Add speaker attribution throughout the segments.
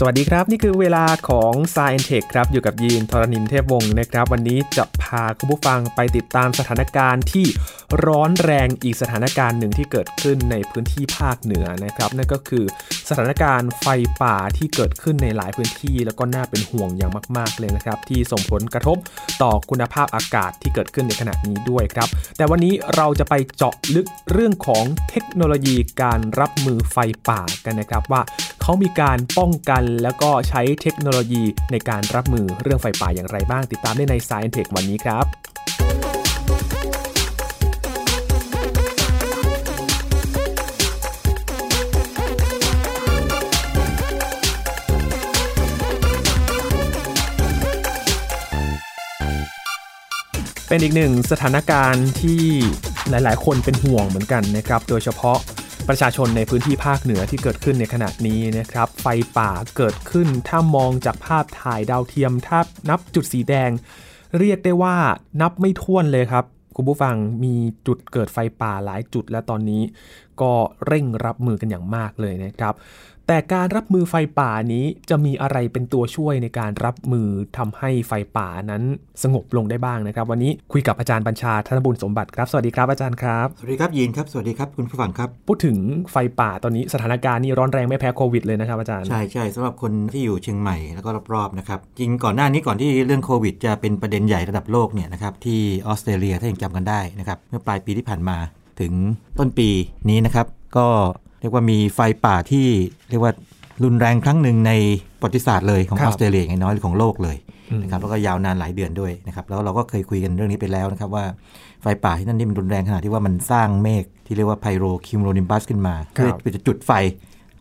Speaker 1: สวัสดีครับ นี่คือเวลาของ s าย e n t e c h ครับ อยู่กับยีนทรณินเทพวงศ์นะครับ วันนี้จะพาคุณผู้ฟังไปติดตามสถานการณ์ที่ร้อนแรงอีกสถานการณ์หนึ่งที่เกิดขึ้นในพื้นที่ภาคเหนือนะครับ นั่นก็คือสถานการณ์ไฟป่าที่เกิดขึ้นในหลายพื้นที่ แล้วก็น่าเป็นห่วงอย่างมากๆเลยนะครับ ที่ส่งผลกระทบต่อคุณภาพอากาศที่เกิดขึ้นในขณะนี้ด้วยครับ แต่วันนี้เราจะไปเจาะลึกเรื่องของเทคโนโลยีการรับมือไฟป่ากันนะครับว่า เขามีการป้องกันแล้วก็ใช้เทคโนโลยีในการรับมือเรื่องไฟป่าอย่างไรบ้าง ติดตามได้ใน Science Tech วันนี้ครับเป็นอีกหนึ่งสถานการณ์ที่หลาย ๆ คนเป็นห่วงเหมือนกันนะครับ โดยเฉพาะ ประชาชนในพื้นที่ภาคเหนือที่เกิดขึ้นในขณะนี้นะครับไฟป่าเกิดขึ้นถ้ามองจากภาพถ่ายดาวเทียมถ้านับจุดสีแดง เรียกได้ว่านับไม่ถ้วนเลยครับคุณผู้ฟังมีจุดเกิดไฟป่าหลายจุดและตอนนี้ก็เร่งรับมือกันอย่างมากเลยนะครับ แต่การรับมือไฟป่านี้จะมีอะไรเป็นตัวช่วยในการรับมือทำให้ไฟป่านั้นสงบลงได้บ้างนะครับ วันนี้คุยกับอาจารย์บัญชาธนบุญสมบัติครับ สวัสดีครับอาจารย์ครับ
Speaker 2: สวัสดีครับยีนครับ สวัสดีครับคุณผู้ฟังครับ
Speaker 1: พูดถึงไฟป่าตอนนี้สถานการณ์นี่ร้อนแรงไม่แพ้โควิดเลยนะครับอาจารย์
Speaker 2: ใช่ใช่สำหรับคนที่อยู่เชียงใหม่แล้วก็รอบๆนะครับจริงก่อนหน้านี้ก่อนที่เรื่องโควิด จะเป็นประเด็นใหญ่ระดับโลกเนี่ยนะครับที่ออสเตรเลียถ้ายังจำกันได้นะครับเมื่อปลายปีที่ผ่านมาถึงต้นปีนี้นะครับก็ เรียกว่ามีไฟป่าที่เรียกว่ารุนแรงครั้งหนึ่งในประวัติศาสตร์เลยของ
Speaker 1: ครั
Speaker 2: อบอสเตรเลียอย่างน้อยหรือของโลกเลย
Speaker 1: อืม
Speaker 2: นะครับแล้วก็ยาวนานหลายเดือนด้วยนะครับแล้วเราก็เคยคุยกันเรื่องนี้ไปแล้วนะครับว่าไฟป่าที่นั่นนี่มันรุนแรงขนาดที่ว่ามันสร้างเมฆที่เรียกว่าไพโรคิมโรนิมบัสขึ้นมา
Speaker 1: ครั
Speaker 2: เพื่อบเพื่อจะจุดไฟ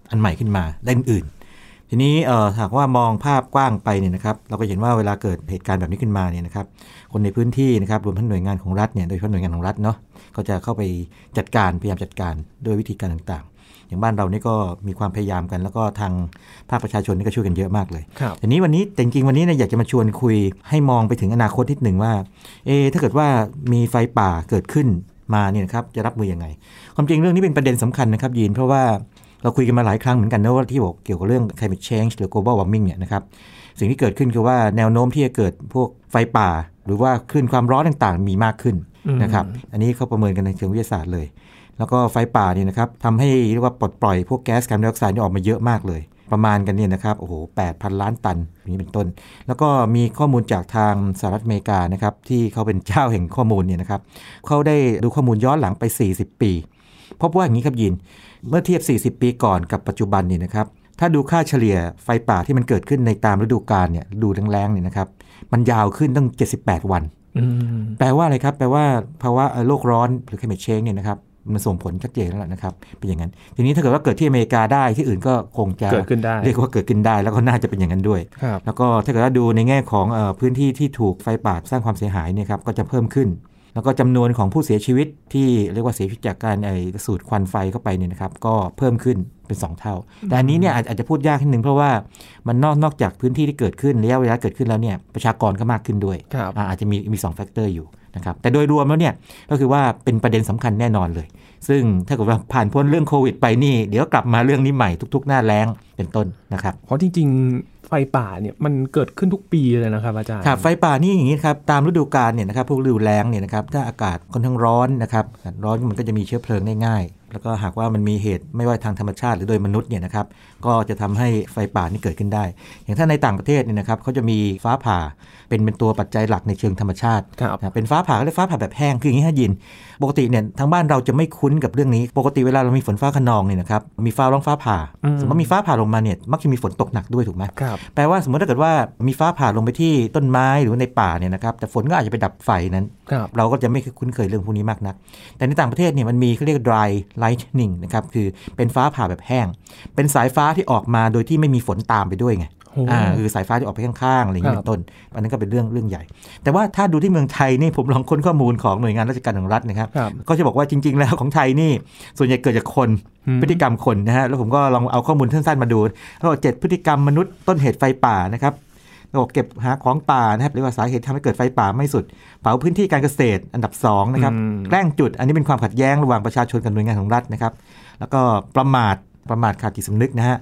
Speaker 2: อันใหม่ขึ้นมาได้อื่นๆทีนี้เอ่อหากว่ามองภาพกว้างไปเนี่ยนะครับเราก็เห็นว่าเวลาเกิดเหตุการณ์แบบนี้ขึ้นมาเนี่ยนะครับคนในพื้นที่นะครับรวมทั้งหน่วยงานของรัฐเนี่ยโดยเฉพาะหน่วยงานของรัฐเนาะก็จะเข้าไปจัดการพยายามจัดการด้วยวิธีการต่างๆ อย่างบ้านเรานี่ก็มีความพยายามกัน แล้วก็ทางภาคประชาชนนี่ก็ช่วยกันเยอะมากเลย
Speaker 1: ครับ
Speaker 2: ทีนี้วันนี้แต่จริงๆวันนี้เนี่ยอยากจะมาชวนคุยให้มองไปถึงอนาคตนิดหนึ่งว่า เอะถ้าเกิดว่ามีไฟป่าเกิดขึ้นมาเนี่ยนะครับจะรับมือยังไง ความจริงเรื่องนี้เป็นประเด็นสำคัญนะครับยีนเพราะว่าเราคุยกันมาหลายครั้งเหมือนกันนะว่าที่บอกเกี่ยวกับเรื่อง climate change หรือ global warming เนี่ยนะครับสิ่งที่เกิดขึ้นคือว่าแนวโน้มที่จะเกิดพวกไฟป่า หรือว่าคลื่นความร้อนต่างๆ มีมากขึ้น
Speaker 1: อืม
Speaker 2: นะครับ อันนี้เขาประเมินกันในเชิงวิทยาศาสตร์เลย แล้วก็ไฟป่าเนี่ยนะครับทำให้เรียกว่าปลดปล่อยพวกแก๊สคาร์บอนไดออกไซด์นี่ออกมาเยอะมากเลย ประมาณกันเนี่ยนะครับโอ้โห8,000 ล้านตันอย่างนี้เป็นต้น แล้วก็มีข้อมูลจากทางสหรัฐอเมริกานะครับที่เขาเป็นเจ้าแห่งข้อมูลเนี่ยนะครับเขาได้ดูข้อมูลย้อนหลังไป 40 ปี พบว่าอย่างนี้ครับยิน เมื่อเทียบ 40 ปีก่อนกับปัจจุบันเนี่ยนะครับถ้าดูค่าเฉลี่ยไฟป่าที่มันเกิดขึ้นในตามฤดูกาลเนี่ยฤดูแล้งๆเนี่ยนะครับมันยาวขึ้นตั้ง 78 วัน
Speaker 1: อืม
Speaker 2: แปลว่าอะไรครับ แปลว่าภาวะเอ่อโลกร้อนหรือ climate change เนี่ยนะครับ มันส่งผลชัดเจนแล้วล่ะนะครับเป็นอย่างนั้น ทีนี้ถ้าเกิดว่าเกิดที่อเมริกาได้ที่อื่นก็คงจะ
Speaker 1: เกิดขึ้นได้
Speaker 2: เรียกว่าเกิดขึ้นได้แล้วก็น่าจะเป็นอย่างนั้นด้วย
Speaker 1: ครับ
Speaker 2: แล้วก็ถ้าเกิดว่าดูในแง่ของเออพื้นที่ที่ถูกไฟป่าสร้างความเสียหายเนี่ยครับก็จะเพิ่มขึ้น แล้วก็จำนวนของผู้เสียชีวิตที่เรียกว่าเสียชีวิตจากการไอสูดควันไฟเข้าไปเนี่ยนะครับก็เพิ่มขึ้นเป็น 2 เท่า แต่อันนี้เนี่ยอาจอาจจะพูดยากนิดนึงเพราะว่ามันนอกนอกจากพื้นที่ที่เกิดขึ้นระยะเวลาเกิดขึ้นแล้วเนี่ยประชากรก็มากขึ้นด้วย
Speaker 1: ครับ
Speaker 2: อ่าอาจจะมีมีสอง factor อยู่นะครับแต่โดยรวมแล้วเนี่ยก็คือว่าเป็นประเด็นสำคัญแน่นอนเลย ซึ่งถ้าเกิดว่าผ่านพ้นเรื่องโควิดไปนี่ เดี๋ยวกลับมาเรื่องนี้ใหม่ทุก ๆ หน้าแล้งเป็นต้นนะครับ
Speaker 1: เพราะจริงๆไฟป่าเนี่ยมันเกิดขึ้นทุกปีเลยนะครับอาจารย์
Speaker 2: ครับไฟป่านี่อย่างนี้ครับตามฤดูกาลเนี่ยนะครับพวกฤดูแล้งเนี่ยนะครับถ้าอากาศค่อนข้างร้อนนะครับอากาศร้อนมันก็จะมีเชื้อเพลิงได้ง่าย แล้วก็หากว่ามันมีเหตุไม่ว่าทางธรรมชาติหรือโดยมนุษย์เนี่ยนะครับก็จะทำให้ไฟป่านี่เกิดขึ้นได้ อย่างถ้าในต่างประเทศเนี่ยนะครับเขาจะมีฟ้าผ่าเป็นเป็นตัวปัจจัยหลักในเชิงธรรมชาติ
Speaker 1: ครับ
Speaker 2: นะเป็นฟ้าผ่าก็เรียกฟ้าผ่าแบบแห้งคืออย่างนี้ฮะยิน ปกติเนี่ยทางบ้านเราจะไม่คุ้นกับเรื่องนี้ ปกติเวลาเรามีฝนฟ้าขนองเนี่ยนะครับมีฟ้าร้องฟ้าผ่า
Speaker 1: อืม
Speaker 2: สมมติมีฟ้าผ่าลงมาเนี่ยมักจะมีฝนตกหนักด้วยถูกไหม
Speaker 1: ครับ
Speaker 2: แปลว่าสมมติถ้าเกิดว่ามีฟ้าผ่าลงไปที่ต้นไม้หรือในป่าเนี่ยนะครับแต่ฝนก็อาจจะไปดับไฟนั้น
Speaker 1: ครับ
Speaker 2: เราก็จะไม่คุ้นเคยเรื่องพวกนี้มากนัก แต่ในต่างประเทศเนี่ยมันมีเขาเรียก dry lightning นะครับคือเป็นฟ้าผ่าแบบแห้ง เป็นสายฟ้าที่ออกมาโดยที่ไม่มีฝนตามไปด้วยไง
Speaker 1: โอ้
Speaker 2: อ่าคือสายฟ้าที่ออกไปข้างๆอะไรอย่างนี้
Speaker 1: ครับ
Speaker 2: เป็นต้น อันนั้นก็เป็นเรื่องเรื่องใหญ่ แต่ว่าถ้าดูที่เมืองไทยนี่ผมลองค้นข้อมูลของหน่วยงานราชการของรัฐนะครับ
Speaker 1: ครับ
Speaker 2: ก็จะบอกว่าจริง ๆ แล้วของไทยนี่ ส่วนใหญ่เกิดจากคน
Speaker 1: อืม
Speaker 2: พฤติกรรมคนนะฮะแล้วผมก็ลองเอาข้อมูลสั้นๆมาดูเขาบอกเจ็ดพฤติกรรมมนุษย์ต้นเหตุไฟป่านะครับเราบอกเก็บหาของป่านะครับหรือว่าสาเหตุทำให้เกิดไฟป่าไม่สุด เผาพื้นที่การเกษตรอันดับสองนะครับ
Speaker 1: อืม
Speaker 2: แกล้งจุดอันนี้เป็นความขัดแย้งระหว่างประชาชนกับหน่วยงานของรัฐนะครับ แล้วก็ประมาทประมาทขาดจิตสำนึกนะฮะ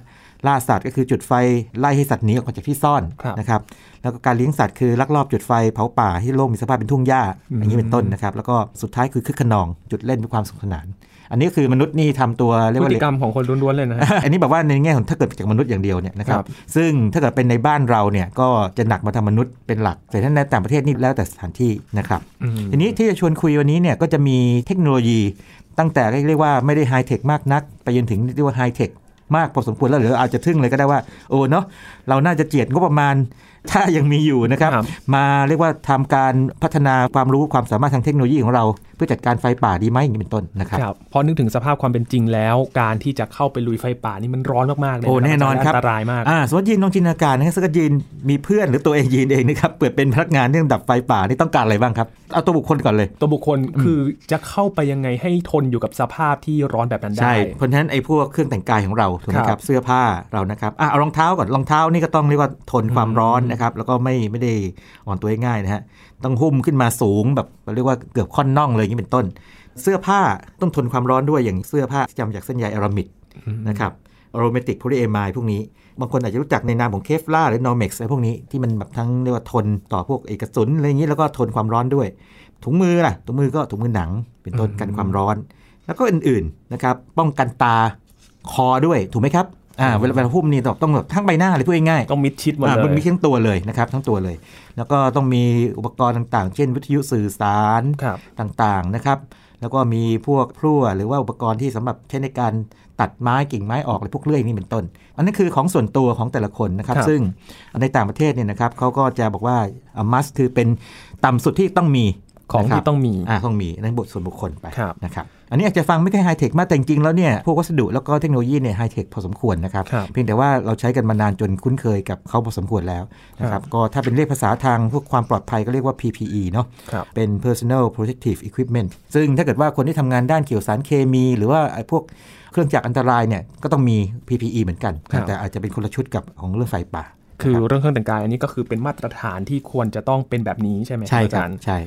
Speaker 2: ล่าสัตว์ก็คือจุดไฟไล่ให้สัตว์หนีออกมาจากที่ซ่อน
Speaker 1: ครับ
Speaker 2: นะครับแล้วก็การเลี้ยงสัตว์คือลักลอบจุดไฟเผาป่าให้โลกมีสภาพเป็นทุ่งหญ้า
Speaker 1: อืม
Speaker 2: อย่างนี้เป็นต้นนะครับ แล้วก็สุดท้ายคือคึกขนองจุดเล่นเพื่อความสนุกสนาน อันนี้คือมนุษย์นี่ทำตัวเรียก
Speaker 1: พฤ
Speaker 2: ว่า
Speaker 1: ติกรรมของคนล้วนๆเลยนะฮะ
Speaker 2: อันนี้แบบว่าในแง่ของถ้าเกิดจากมนุษย์อย่างเดียวเนี่ยนะครับ
Speaker 1: ครับ
Speaker 2: ซึ่งถ้าเกิดเป็นในบ้านเราเนี่ยก็จะหนักมาทางมนุษย์เป็นหลักแต่ถ้าในต่างประเทศนี่แล้วแต่สถานที่นะครับ
Speaker 1: อืม
Speaker 2: ทีนี้ที่จะชวนคุยวันนี้เนี่ยก็จะมีเทคโนโลยีตั้งแต่เรียกว่าไม่ได้ไฮเทคมากนัก ไปจนถึงเรียกว่าไฮเทคมากพอสมควรแล้วหรืออาจจะทึ่งเลยก็ได้ว่าโอ้เนาะเราน่าจะเจียดงบประมาณ ถ้ายังมีอยู่นะครับ
Speaker 1: ครับ
Speaker 2: มาเรียกว่าทำการพัฒนาความรู้ความสามารถทางเทคโนโลยีของเรา เพื่อจัดการไฟป่าดีไหมอย่างนี้เป็นต้นนะครับ
Speaker 1: ครับพอนึกถึงสภาพความเป็นจริงแล้ว การที่จะเข้าไปลุยไฟป่านี่มันร้อนมากๆเลย
Speaker 2: โอ้แน่นอนครับ
Speaker 1: อันตรายมาก
Speaker 2: อ่าสมมติยีนลองจินตนาการนะครับสมมติยีนมีเพื่อนหรือตัวเองยีนเองนะครับเปิดเป็นพนักงานเรื่องดับไฟป่านี่ต้องการอะไรบ้างครับเอาตัวบุคคลก่อนเลย
Speaker 1: ตัวบุคคลคือจะเข้าไปยังไงให้ทนอยู่กับสภาพที่ร้อนแบบนั้นได้
Speaker 2: ใช่เพราะฉะนั้นไอ้พวกเครื่องแต่งกายของเราถูกไหม
Speaker 1: ค
Speaker 2: ค
Speaker 1: รั
Speaker 2: รับบเสื้อผ้าเรานะครับอะเอารองเท้าก่อนรองเท้านี่ก็ต้องเรียกว่าทนความร้อนนะครับแล้วก็ไม่ไม่ได้อ่อนตัวง่ายๆนะฮะต้องหุ้มขึ้นมาสูงแบบเรียกว่าเกือบค่อนน่องเลยอย่างนี้เป็นต้น เสื้อผ้าต้องทนความร้อนด้วยอย่างเสื้อผ้าที่ทำจากเส้นใยอะรามิดนะครับ aromatic polyamide พวกนี้ บางคนอาจจะรู้จักในนามของ Kevlar หรือ Nomex อะไรพวกนี้ที่มันแบบทั้งเรียกว่าทนต่อพวกกระสุนอะไรอย่างนี้แล้วก็ทนความร้อนด้วย ถุงมือล่ะถุงมือก็ถุงมือหนัง เป็นต้นกันความร้อน แล้วก็อื่นๆนะครับป้องกันตาคอด้วยถูกไหมครับ อ่าเวลาเวลาหุ้มนี่ต้องต้องแบบทั้งใบหน้าเลยพูดง่ายๆ
Speaker 1: ต้องมิดชิดหมด
Speaker 2: อ่า
Speaker 1: เลย
Speaker 2: มันมีทั้งตัวเลยนะครับทั้งตัวเลย แล้วก็ต้องมีอุปกรณ์ต่างๆ เช่น วิทยุสื่อสาร
Speaker 1: ครับ
Speaker 2: ต่างๆนะครับแล้วก็มีพวกพลั่วหรือว่าอุปกรณ์ที่สำหรับใช้ในการตัดไม้กิ่งไม้ออกหรือพวกเลื่อยนี่เป็นต้น อันนั้นคือของส่วนตัวของแต่ละคนนะครับ
Speaker 1: ครับ
Speaker 2: ซึ่งในต่างประเทศเนี่ยนะครับเขาก็จะบอกว่ามัสคือเป็นต่ำสุดที่ต้องมี
Speaker 1: ของ
Speaker 2: นะครับ
Speaker 1: ที่ต้องมี
Speaker 2: อ่าต้องมีอันนั้นบทส่วนบุคคลไป
Speaker 1: ครับ
Speaker 2: นะครับ อันนี้อาจจะฟังไม่ค่อยไฮเทคมากแต่จริงๆแล้วเนี่ยพวกวัสดุแล้วก็เทคโนโลยีเนี่ยไฮเทคพอสมควรนะครับ
Speaker 1: ครับ
Speaker 2: เพียงแต่ว่าเราใช้กันมานานจนคุ้นเคยกับเขาพอสมควรแล้วนะครับก็ถ้าเป็นเรียกภาษาทางพวกความปลอดภัยก็เรียกว่า PPE เนาะ
Speaker 1: ครับ
Speaker 2: เป็น personal protective equipment ซึ่งถ้าเกิดว่าคนที่ทำงานด้านเกี่ยวสารเคมี หรือว่าไอ้พวกเครื่องจักรอันตรายเนี่ยก็ต้องมี PPE เหมือนกัน
Speaker 1: ครับ
Speaker 2: แต่อาจจะเป็นคนละชุดกับของเรื่องไฟป่า
Speaker 1: คือ
Speaker 2: นะรับ
Speaker 1: เรื่องเครื่องแต่งกายอันนี้ก็คือเป็นมาตรฐานที่ควรจะต้องเป็นแบบนี้ใช่ไหม
Speaker 2: ใช่
Speaker 1: อา
Speaker 2: ครั
Speaker 1: จา
Speaker 2: บ
Speaker 1: รย์
Speaker 2: ใช่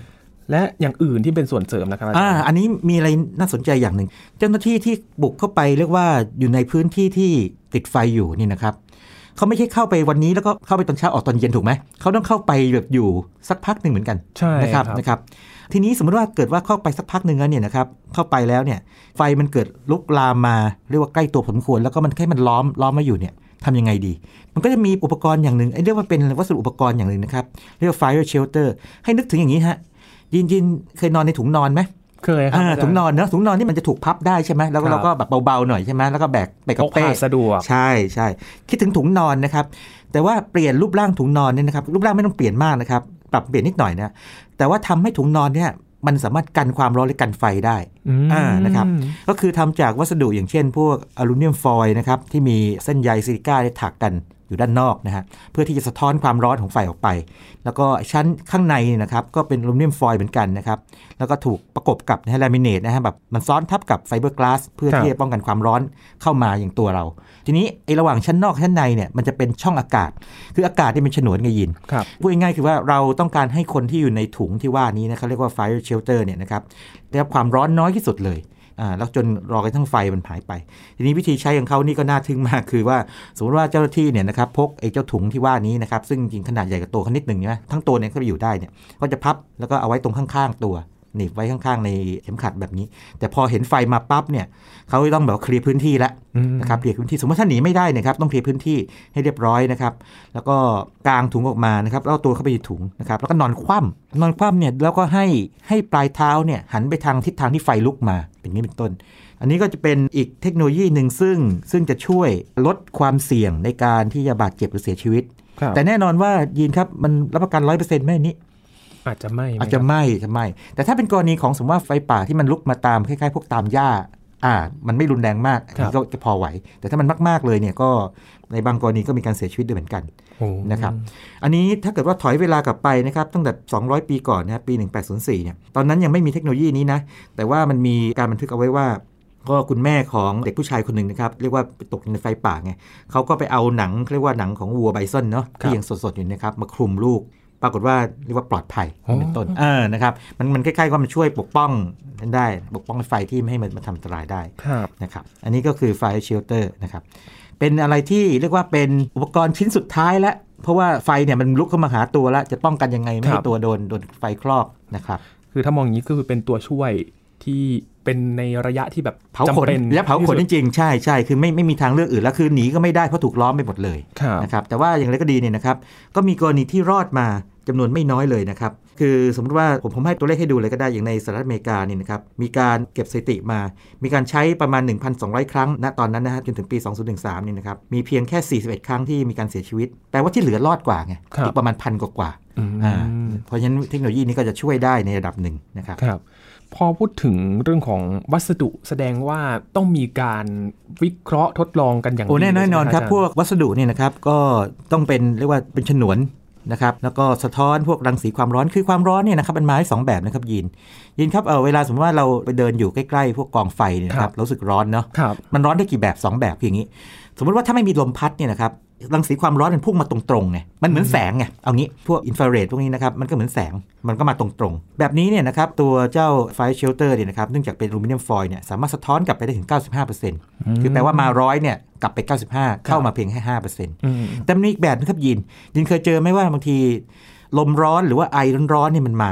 Speaker 1: และอย่างอื่นที่เป็นส่วนเสริมนะครับอาจา
Speaker 2: อ่าร
Speaker 1: ย์
Speaker 2: อันนี้มีอะไรน่าสนใจอย่างหนึ่ง เจ้าหน้าที่ที่บุกเข้าไปเรียกว่าอยู่ในพื้นที่ที่ติดไฟอยู่นี่นะครับเขาไม่ใช่เข้าไปวันนี้แล้วก็เข้าไปตอนเช้าออกตอนเย็นถูกไหมเขาต้องเข้าไปแบบอยู่สักพักหนึ่งเหมือนกัน
Speaker 1: ใช่
Speaker 2: นะครับนะครับทีนี้สมมติว่าเกิดว่าเข้าไปสักพักหนึ่งแล้วเนี่ยนะครับเข้าไปแล้วเนี่ยไฟมันเกิดลุกลามมาเรียกว่าใกล้ตัวพอสมควรแล้วก็มันแค่มันล้อมล้อมมาอยู่เนี่ยทำยังไงดี มันก็จะมีอุปกรณ์อย่างหนึ่งไอ้เรียกว่าเป็นวัสดุอุปกรณ์อย่างหนึ่งนะครับ เรียกว่า fire shelter ให้นึกถึงอย่างนี้ฮะ ยินยินเคยนอนในถุงนอนไหม
Speaker 1: เคยครับ
Speaker 2: อ่า
Speaker 1: อาจารย์
Speaker 2: ถุงนอนเนอะถุงนอนนี่มันจะถูกพับได้ใช่ไหมแล้ว
Speaker 1: ครั
Speaker 2: ก็
Speaker 1: บ
Speaker 2: เราก็แบบเบาๆหน่อยใช่ไหมแล้วก็แบกไป
Speaker 1: พ
Speaker 2: กับ
Speaker 1: ก
Speaker 2: เป้
Speaker 1: พาสะดวก
Speaker 2: ใช่ใช่คิดถึงถุงนอนนะครับ แต่ว่าเปลี่ยนรูปร่างถุงนอนเนี่ยนะครับรูปร่างไม่ต้องเปลี่ยนมากนะครับปรับเปลี่ยนนิดหน่อยนะแต่ว่าทำให้ถุงนอนเนี่ยมันสามารถกันความร้อนและกันไฟได้
Speaker 1: อืม
Speaker 2: อ่านะครับ ก็คือทำจากวัสดุอย่างเช่น พวกอลูมิเนียมฟอยล์นะครับที่มีเส้นใยซิลิก้าที่ถักกัน อยู่ด้านนอกนะฮะเพื่อที่จะสะท้อนความร้อนของไฟออกไป แล้วก็ชั้นข้างในเนี่ยนะครับก็เป็นอลูมิเนียมฟอยล์เหมือนกันนะครับแล้วก็ถูกประกบกับนะฮะ laminate นะฮะแบบมันซ้อนทับกับไฟเบอร์กลาสเพื่อ
Speaker 1: ครับ
Speaker 2: ที่จะป้องกันความร้อนเข้ามาอย่างตัวเรา ทีนี้ไอ้ระหว่างชั้นนอกชั้นในเนี่ยมันจะเป็นช่องอากาศ คืออากาศที่เป็นฉนวนไงยิน
Speaker 1: ครับ
Speaker 2: พูดง่ายๆคือว่าเราต้องการให้คนที่อยู่ในถุงที่ว่านี้นะครับเรียกว่า fire shelter เนี่ยนะครับได้รับความร้อนน้อยที่สุดเลยอ่า แล้วจนรอกันทั้งไฟมันหายไป ทีนี้วิธีใช้ของเขานี่ก็น่าทึ่งมากคือว่าสมมติว่าเจ้าหน้าที่เนี่ยนะครับพกไอ้เจ้าถุงที่ว่านี้นะครับซึ่งจริงขนาดใหญ่กว่าตัวเขานิดหนึ่งนะทั้งตัวเนี่ยก็ไปอยู่ได้เนี่ยก็จะพับแล้วก็เอาไว้ตรงข้างๆตัว หนีบไว้ข้างๆ ในเข็มขัดแบบนี้ แต่พอเห็นไฟมาปั๊บเนี่ยเขาจะต้องแบบว่าเคลียร์พื้นที่แล้ว
Speaker 1: อืม
Speaker 2: นะครับเคลียร์พื้นที่สมมติถ้าหนีไม่ได้เนยครับต้องเคลียร์พื้นที่ให้เรียบร้อยนะครับ แล้วก็กางถุงออกมานะครับแล้วเอาตัวเข้าไปในถุงนะครับแล้วก็นอนคว่ำนอนคว่ำเนี่ยแล้วก็ให้ให้ปลายเท้าเนี่ยหันไปทางทิศทางที่ไฟลุกมาเป็นนี้เป็นต้น อันนี้ก็จะเป็นอีกเทคโนโลยีหนึ่งซึ่งซึ่งจะช่วยลดความเสี่ยงในการที่จะบาดเจ็บหรือเสียชีวิต
Speaker 1: ครับ
Speaker 2: แต่แน่นอนว่ายีนครับมันรับประกันร้อยเปอร์เซ็นต์ไหมอันนี้
Speaker 1: อาจจะไม่
Speaker 2: อาจจะไม่จะไม่แต่ถ้าเป็นกรณีของสมมติว่าไฟป่าที่มันลุกมาตามคล้ายๆ พวกตามหญ้าอ่า มันไม่รุนแรงมากอันนี้ก็จะพอไหว แต่ถ้ามันมากๆเลยเนี่ยก็ในบางกรณีก็มีการเสียชีวิตด้วยเหมือนกัน
Speaker 1: โอ้
Speaker 2: นะครับ อันนี้ถ้าเกิดว่าถอยเวลากลับไปนะครับตั้งแต่ 200 ปีก่อนนะครับปี 1804 เนี่ย ตอนนั้นยังไม่มีเทคโนโลยีนี้นะ แต่ว่ามันมีการบันทึกเอาไว้ว่า ก็คุณแม่ของเด็กผู้ชายคนหนึ่งนะครับ เรียกว่าไปตกในไฟป่าไงเขาก็ไปเอาหนังเรียกว่าหนังของวัวไบซอนเนาะที่ยังสดๆอยู่นะครับมาคลุมลูก ปรากฏว่าเรียกว่าปลอดภัยเป็นต้นเออนะครับมันมันคล้ายๆว่ามันช่วยปกป้องนั้นได้ปกป้องไฟที่ไม่ให้มันมาทำอันตรายได้
Speaker 1: ครับ
Speaker 2: นะครับอันนี้ก็คือ Fire Shelter นะครับเป็นอะไรที่เรียกว่าเป็นอุปกรณ์ชิ้นสุดท้ายแล้ว เพราะว่าไฟเนี่ยมันลุกเข้ามาหาตัวแล้ว จะป้องกันยังไงไม่
Speaker 1: ครั
Speaker 2: ให้
Speaker 1: บ
Speaker 2: ตัวโดนโดนไฟคลอกนะครับ
Speaker 1: คือถ้ามองอย่างนี้ก็คือเป็นตัวช่วยที่เป็นในระยะที่แบบ
Speaker 2: เผาขน
Speaker 1: จำเป็น
Speaker 2: และเผาขนจ
Speaker 1: ที่สุด
Speaker 2: ริงๆ ใช่ใช่คือไม่ไม่มีทางเลือกอื่นแล้วคือหนีก็ไม่ได้เพราะถูกล้อมไปหมดเลย
Speaker 1: ครับ
Speaker 2: นะครับแต่ว่าอย่างไรก็ดีเนี่ยนะครับก็มีกรณีที่รอดมา จำนวนไม่น้อยเลยนะครับ คือสมมติว่าผมผมให้ตัวเลขให้ดูเลยก็ได้อย่างในสหรัฐอเมริกาเนี่ยนะครับมีการเก็บสถิติมา มีการใช้ประมาณ 1,200 ครั้งณตอนนั้นนะฮะจนถึงปี 2013นี่นะครับมีเพียงแค่ 41 ครั้งที่มีการเสียชีวิต แปลว่าที่เหลือรอดกว่าไง
Speaker 1: ครับ
Speaker 2: อีกประมาณพันกว่า
Speaker 1: อืม
Speaker 2: ๆอ่าเพราะฉะนั้นเทคโนโลยีนี้ก็จะช่วยได้ในระดับหนึ่งนะครับ
Speaker 1: ครับพอพูดถึงเรื่องของวัสดุแสดงว่าต้องมีการวิเคราะห์ทดลองกันอย่าง
Speaker 2: โอ้
Speaker 1: ดี
Speaker 2: แน่
Speaker 1: เลย
Speaker 2: นอน
Speaker 1: ใช่ไหม
Speaker 2: ครับ
Speaker 1: อาจาย์
Speaker 2: พวกวัสดุเนี่ยนะครับก็ต้องเป็นเรียกว่าเป็นฉนวน นะครับแล้วก็สะท้อนพวกรังสีความร้อนคือความร้อนเนี่ยนะครับมันมาได้สองแบบนะครับยิน ยินครับเออเวลาสมมติว่าเราไปเดินอยู่ใกล้ๆ พวกกองไฟเนี่ยนะครับเรารู้สึกร้อนเนาะ
Speaker 1: ครับ
Speaker 2: มันร้อนได้กี่แบบสองแบบคืออย่างนี้ สมมติว่าถ้าไม่มีลมพัดเนี่ยนะครับรังสีความร้อนมันพุ่งมาตรงๆไง มันเหมือนแสงไง เอางี้พวกอินฟราเรดพวกนี้นะครับ มันก็เหมือนแสง มันก็มาตรงๆ แบบนี้เนี่ยนะครับ ตัวเจ้า fire shelter เนี่ยนะครับ เนื่องจากเป็นอลูมิเนียมฟอยล์เนี่ย สามารถสะท้อนกลับไปได้ถึง 95%คือแปลว่ามาร้อยเนี่ย กลับไป 95 เข้ามาเพียงแค่5%
Speaker 1: อืม
Speaker 2: แต่มีอีกแบบนะครับยิน ยินเคยเจอไหมว่าบางที ลมร้อนหรือว่าไอร้อนๆเนี่ยมันมา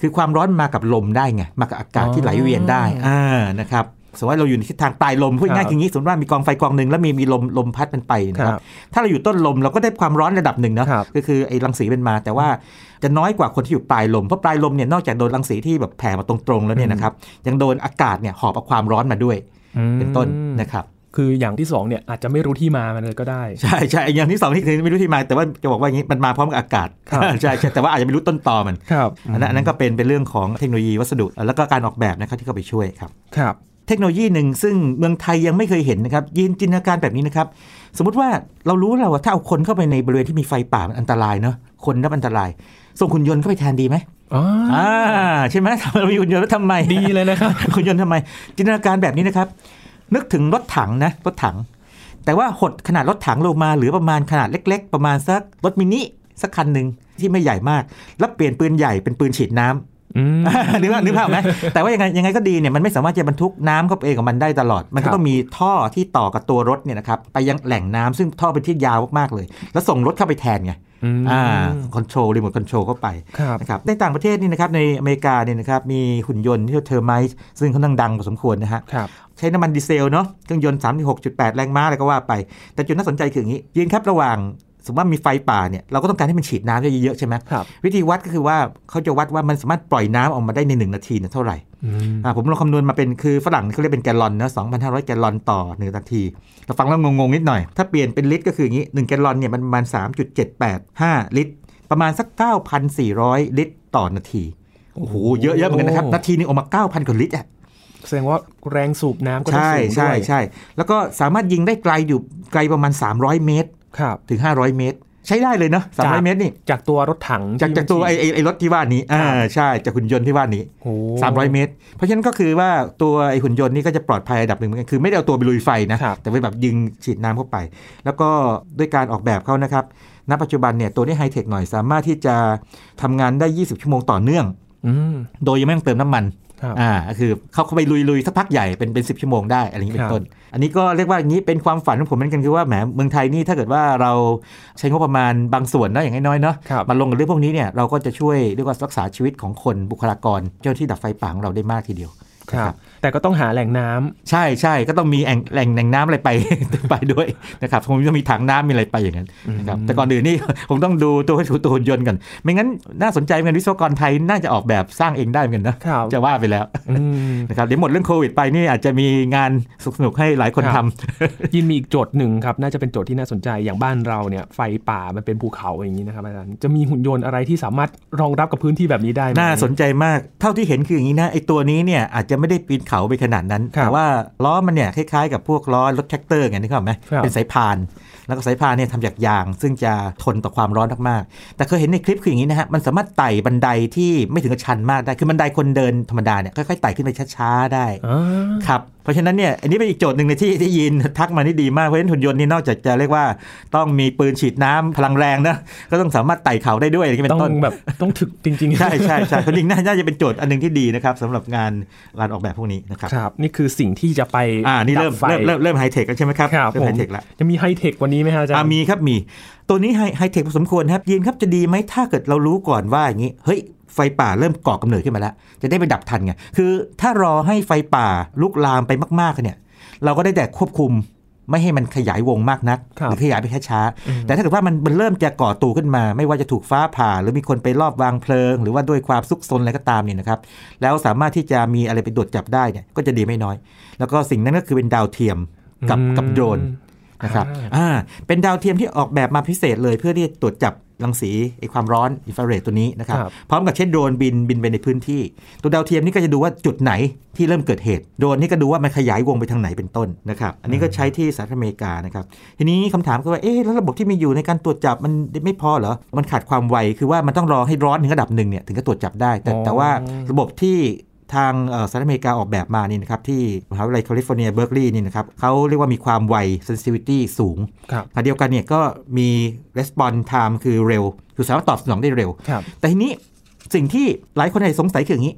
Speaker 2: คือความร้อนมากับลมได้ไง มากับอากาศที่ไหลเวียนได้ อ่า นะครับ สมมติว่าเราอยู่ในทิศทางปลายลมพูดง่ายๆคืออย่างนี้สมมติว่ามีกองไฟกองหนึ่งแล้วมีมีลมลมพัดมันไปนะค
Speaker 1: ครั
Speaker 2: รับ
Speaker 1: บ
Speaker 2: ถ้าเราอยู่ต้นลมเราก็ได้ความร้อนระดับหนึ่งเนาะ
Speaker 1: ครับ
Speaker 2: ก็คือไอ้รังสีเป็นมา แต่ว่าจะน้อยกว่าคนที่อยู่ปลายลมเพราะปลายลมเนี่ยนอกจากโดนรังสีที่แบบแผ่มาตรงๆแล้วเนี่ยนะครับยังโดนอากาศเนี่ยหอบเอาความร้อนมาด้วย
Speaker 1: อืม
Speaker 2: เป็นต้นนะครับ
Speaker 1: คืออย่างที่สองเนี่ยอาจจะไม่รู้ที่มามันเลยก็ได้
Speaker 2: ใช่ใช่อย่างที่สองที่คือไม่รู้ที่มา แต่ว่าจะบอกว่าอย่างนี้มันมาพร้อมกับอากาศ
Speaker 1: ครับ
Speaker 2: ใช่ใช่แต่ว่าอาจจะไม่รู้ต้นตอมัน
Speaker 1: ครับ
Speaker 2: อันนั้นอันนั้นก็เป็นเป็นเรื่องของเทคโนโลยีวัสดุ แล้วก็การออกแบบนะครับที่เข้าไปช่วยครับ
Speaker 1: ครับ
Speaker 2: เทคโนโลยีหนึ่งซึ่งเมืองไทยยังไม่เคยเห็นนะครับยินจินตนาการแบบนี้นะครับ สมมุติว่าเรารู้แล้วว่าถ้าเอาคนเข้าไปในบริเวณที่มีไฟป่ามันอันตรายเนาะคนรับอันตราย ส่งหุ่นยนต์เข้าไปแทนดีไหม
Speaker 1: อ๋อ
Speaker 2: อ่าใช่ไหมเรามีหุ่นยนต์แล้วทำไม
Speaker 1: ดีเลยนะครับ
Speaker 2: หุ่นยนต์ทำไม จินตนาการแบบนี้นะครับ นึกถึงรถถังนะรถถัง แต่ว่าหดขนาดรถถังลงมาเหลือประมาณขนาดเล็ก ๆ ประมาณสักรถมินิสักคันหนึ่งที่ไม่ใหญ่มาก แล้วเปลี่ยนปืนใหญ่เป็นปืนฉีดน้ำ
Speaker 1: อืม
Speaker 2: นึกภาพนึกภาพไหมแต่ว่ายังไงยังไงก็ดีเนี่ยมันไม่สามารถจะบรรทุกน้ำเข้าไปเองกับมันได้ตลอด มัน
Speaker 1: ครั
Speaker 2: ก็
Speaker 1: บ
Speaker 2: ต้องมีท่อที่ต่อกับตัวรถเนี่ยนะครับไปยังแหล่งน้ำซึ่งท่อเป็นที่ยาวมากๆเลย แล้วส่งรถเข้าไปแทนไง
Speaker 1: อืม
Speaker 2: อ่า control remote control เข้าไป
Speaker 1: ครับ
Speaker 2: นะครับในต่างประเทศนี่นะครับในอเมริกาเนี่ยนะครับมีหุ่นยนต์ที่เรียกว่า Thermite ซึ่งค่อนข้างดังพอสมควรนะฮะ
Speaker 1: ครับ
Speaker 2: ใช้น้ำมันดีเซลเนาะเครื่องยนต์ 36.8 แรงม้าอะไรก็ว่าไป แต่จุดน่าสนใจคืออย่างนี้ยินครับระหว่าง สมมติว่ามีไฟป่าเนี่ยเราก็ต้องการให้มันฉีดน้ำได้เยอะๆใช่ไหม
Speaker 1: ครับ
Speaker 2: วิธีวัดก็คือว่าเขาจะวัดว่ามันสามารถปล่อยน้ำออกมาได้ใน 1 นาทีเนี่ยเท่าไหร่
Speaker 1: อืม
Speaker 2: อ่าผมลองคำนวณมาเป็นคือฝรั่งเขาเรียกเป็นแกลลอนนะ2,500แกลลอนต่อ1นาทีเราฟังแล้วงงๆนิดหน่อย ถ้าเปลี่ยนเป็นลิตรก็คืออย่างนี้1แกลลอนเนี่ยมันประมาณ3.785ลิตร ประมาณสัก9,400ลิตรต่อนาทีโอ้โหเยอะๆเหมือนกันนะครับนาทีนึงออกมา9,000กว่าลิตรอะ
Speaker 1: แสดงว่าแรงสูบน้ำก็ต้อง
Speaker 2: ใช่
Speaker 1: สูงด้
Speaker 2: ใช่
Speaker 1: วย
Speaker 2: ใช่แล้วก็สามารถยิงได้ไกลอยู่ไกลประมาณ 300 เมตร
Speaker 1: ครับ
Speaker 2: ถึง 500 เมตร ใช้ได้เลยเนาะ
Speaker 1: จาก
Speaker 2: 300เมตรนี่
Speaker 1: จากตัวรถถัง
Speaker 2: จาก
Speaker 1: ที่
Speaker 2: จากตัว
Speaker 1: มัน
Speaker 2: ไอ้ไอ้ไอ้รถที่ว่านี้อ่า
Speaker 1: ครับ
Speaker 2: ใช่จากหุ่นยนต์ที่ว่านี้
Speaker 1: โอ้
Speaker 2: 300เมตร เพราะฉะนั้นก็คือว่าตัวไอ้หุ่นยนต์นี่ก็จะปลอดภัยระดับหนึ่งเหมือนกันคือไม่ได้เอาตัวไปลุยไฟนะ
Speaker 1: ครับ
Speaker 2: แต่เป็นแบบยิงฉีดน้ำเข้าไป แล้วก็ด้วยการออกแบบเขานะครับณปัจจุบันเนี่ยตัวนี้ไฮเทคหน่อยสามารถที่จะทำงานได้ 20 ชั่วโมงต่อเนื่อง
Speaker 1: อืม
Speaker 2: โดยยังไม่ต้องเติมน้ำมัน
Speaker 1: ครับ
Speaker 2: อ่าก็คือเขาเข้าไปลุยๆสักพักใหญ่เป็นเป็นสิชั่วโมงได้อะไรอย่างนี้เป็
Speaker 1: ครั
Speaker 2: น
Speaker 1: บ
Speaker 2: ต้น อันนี้ก็เรียกว่าอย่างนี้เป็นความฝันของผมเหมือนกันคือว่าแหมเมืองไทยนี่ถ้าเกิดว่าเราใช้งบประมาณบางส่วนนะอย่างน้อยๆเนาะ
Speaker 1: ครับ
Speaker 2: มาลงกับเรื่องพวกนี้เนี่ยเราก็จะช่วยเรียกว่ารักษาชีวิตของคนบุคลากร เจ้าหน้าที่ดับไฟป่าของเราได้มากทีเดียว
Speaker 1: ครับ แต่ก็ต้องหาแหล่งน้ำ
Speaker 2: ใช่ใช่ก็ต้องมีแอ่งแหล่งแหล่งน้ำอะไรไปไปด้วยนะครับคงจะมีถังน้ำมีอะไรไปอย่างนั้นนะครับแต่ก่อนอื่นนี่ผมต้องดูตัวตัวหุ่นยนต์กันไม่งั้นน่าสนใจเหมือนกันวิศวกรไทยน่าจะออกแบบสร้างเองได้เหมือนกันนะครับจะว่าไปแล้ว
Speaker 1: อืม
Speaker 2: นะครับเดี๋ยวหมดเรื่องโควิดไปนี่อาจจะมีงานสนุกๆให้หลายคน
Speaker 1: ครั
Speaker 2: ทำ
Speaker 1: บยินมีอีกโจทย์หนึ่งครับน่าจะเป็นโจทย์ที่น่าสนใจอย่างบ้านเราเนี่ยไฟป่ามันเป็นภูเขาอย่างนี้นะครับอาจารย์จะมีหุ่นยนต์อะไรที่สามารถรองรับกับพื้นที่แบบนี้ได้ไหม
Speaker 2: น่าสนใจมากเท่าที่เห็นคืออย่างนี้นะไอตัวนี้เนี่ยอาจจะไม่ได้ปีนเขาไปขนาดนั้น
Speaker 1: ครับ
Speaker 2: แต่ว่าล้อมันเนี่ยคล้ายๆกับพวกล้อรถแทรกเตอร์ไงนึกออกไหม
Speaker 1: ครับ
Speaker 2: เป็นสายพานแล้วก็สายพานเนี่ยทำจากยาง ซึ่งจะทนต่อความร้อนมากๆ แต่เคยเห็นในคลิปคืออย่างนี้นะฮะ มันสามารถไต่บันไดที่ไม่ถึงกับชันมากได้ คือบันไดคนเดินธรรมดาเนี่ยค่อยๆไต่ขึ้นไปช้าๆ ได้
Speaker 1: อ่า
Speaker 2: ครับ เพราะฉะนั้นเนี่ยอันนี้เป็นอีกโจทย์หนึ่งในที่ที่ยินทักมานี่ดีมาก เพราะฉะนั้นหุ่นยนต์นี่นอกจากจะเรียกว่าต้องมีปืนฉีดน้ำพลังแรงนะ ก็ต้องสามารถไต่เขาได้ด้วยอย่างนี้เป็น
Speaker 1: ต้น
Speaker 2: ต้อ
Speaker 1: งแบบต้องถึกจริงๆ
Speaker 2: ใช่ใช่ใช่คนจริงน่าน่าจะเป็นโจทย์อันหนึ่งที่ดีนะครับสำหรับงานการออกแบบพวกนี้นะครับ
Speaker 1: ครับนี่คือสิ่งที่จะไป
Speaker 2: อ่านี่เริ่ม
Speaker 1: ดับไฟ
Speaker 2: เริ่มเริ่มเริ่มไฮเทคแล้วใช่ไหมครับ
Speaker 1: ครับ
Speaker 2: เริ่ม
Speaker 1: ผ
Speaker 2: ไฮ
Speaker 1: ม
Speaker 2: เทคแล้ว
Speaker 1: จะมีไฮเทคกว่านี้ไหมฮะอาจารย์
Speaker 2: อ่ามีครับมี ตัวนี้ไฮไฮเทคพอสมควรครับยินครับจะดีไหมถ้าเกิดเรารู้ก่อนว่าอย่างนี้ เฮ้ยไฟป่าเริ่มก่อกำเนิดขึ้นมาแล้ว จะได้ไปดับทันไงคือถ้ารอให้ไฟป่าลุกลามไปมากๆเนี่ย เราก็ได้แต่ควบคุมไม่ให้มันขยายวงมากนัก
Speaker 1: ครับ
Speaker 2: หรือขยายไปแค่ช้าๆแต่ถ้าเกิดว่ามันมันเริ่มจะก่อตัวขึ้นมา ไม่ว่าจะถูกฟ้าผ่า หรือมีคนไปรอบวางเพลิง หรือว่าด้วยความซุกซนอะไรก็ตามเนี่ยนะครับ แล้วสามารถที่จะมีอะไรไปตรวจจับได้เนี่ยก็จะดีไม่น้อย แล้วก็สิ่งนั้นก็คือเป็นดาวเทียมกับ
Speaker 1: อืม
Speaker 2: กับโดรน นะครับอ่าเป็นดาวเทียมที่ออกแบบมาพิเศษเลยเพื่อที่จะตรวจจับรังสีไอความร้อนอินฟราเรดตัวนี้นะครับ
Speaker 1: ครับ
Speaker 2: พร้อมกับใช้โดรนบินบินไปในพื้นที่ ตัวดาวเทียมนี่ก็จะดูว่าจุดไหนที่เริ่มเกิดเหตุโดรนนี่ก็ดูว่ามันขยายวงไปทางไหนเป็นต้นนะครับอันนี้ก็ใช้ที่สหรัฐอเมริกานะครับทีนี้คำถามก็ว่าเอ๊ะแล้วระบบที่มีอยู่ในการตรวจจับมันไม่พอเหรอมันขาดความไวคือว่ามันต้องรอให้ร้อนถึงระดับหนึ่งเนี่ยถึงจะตรวจจับได้ แต่
Speaker 1: อ๋อ
Speaker 2: แต่ว่าระบบที่ ทางเอ่อสหรัฐอเมริกาออกแบบมานี่นะครับที่มหาวิทยาลัยแคลิฟอร์เนียเบิร์กลีย์นี่นะครับเขาเรียกว่ามีความไว sensitivity สูง
Speaker 1: ครับ
Speaker 2: ขณะเดียวกันเนี่ยก็มี response time คือเร็ว คือสามารถตอบสนองได้เร็ว
Speaker 1: ครับ
Speaker 2: แต่ทีนี้สิ่งที่หลายคนอาจจะสงสัยคืออย่างนี้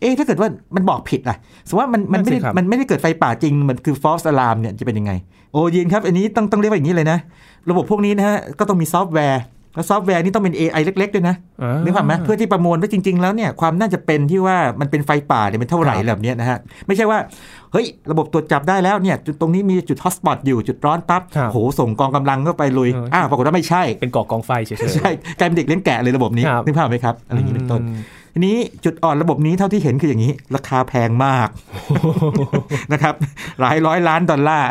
Speaker 2: เอ๊ะถ้าเกิดว่ามันบอกผิดล่ะสมมติว่ามันมันไม่ได้
Speaker 1: นั่นสิครับ
Speaker 2: มันไม่ได้เกิดไฟป่าจริง มันคือ false alarm เนี่ยจะเป็นยังไง โอ้ยินครับ อันนี้ต้องต้องเรียกว่าอย่างนี้เลยนะ ระบบพวกนี้นะฮะก็ต้องมีซอฟต์แวร์ แล้วซอฟต์แวร์นี่ต้องเป็น AI เล็ก ๆ ด้วยนะ
Speaker 1: อ่า
Speaker 2: นึกภาพไหมเพื่อที่ประมวลว่าจริง ๆ แล้วเนี่ยความน่าจะเป็นที่ว่ามันเป็นไฟป่าเนี่ยเป็นเท่าไหร่
Speaker 1: ครับ
Speaker 2: แบบเนี้ยนะฮะ ไม่ใช่ว่า เฮ้ย ระบบตรวจจับได้แล้วเนี่ยจุดตรงนี้มีจุด hotspot อยู่จุดร้อนปั๊บ
Speaker 1: ครับ
Speaker 2: โหส่งกองกำลังเข้าไปลุย
Speaker 1: เอออ่
Speaker 2: อ้าวปรากฏว่าไม่ใช่
Speaker 1: เป็นก่อกองไฟเฉยๆ
Speaker 2: ใช่กลายเป็นเด็กเลี้ยงแกะเลยระบบนี้
Speaker 1: ครับ
Speaker 2: นึกภาพไหมครับอะไรอย่างนี้เป็นต้น
Speaker 1: อืม
Speaker 2: ทีนี้จุดอ่อนระบบนี้เท่าที่เห็นคืออย่างนี้ ราคาแพงมากนะครับหลายร้อยล้านดอลลาร์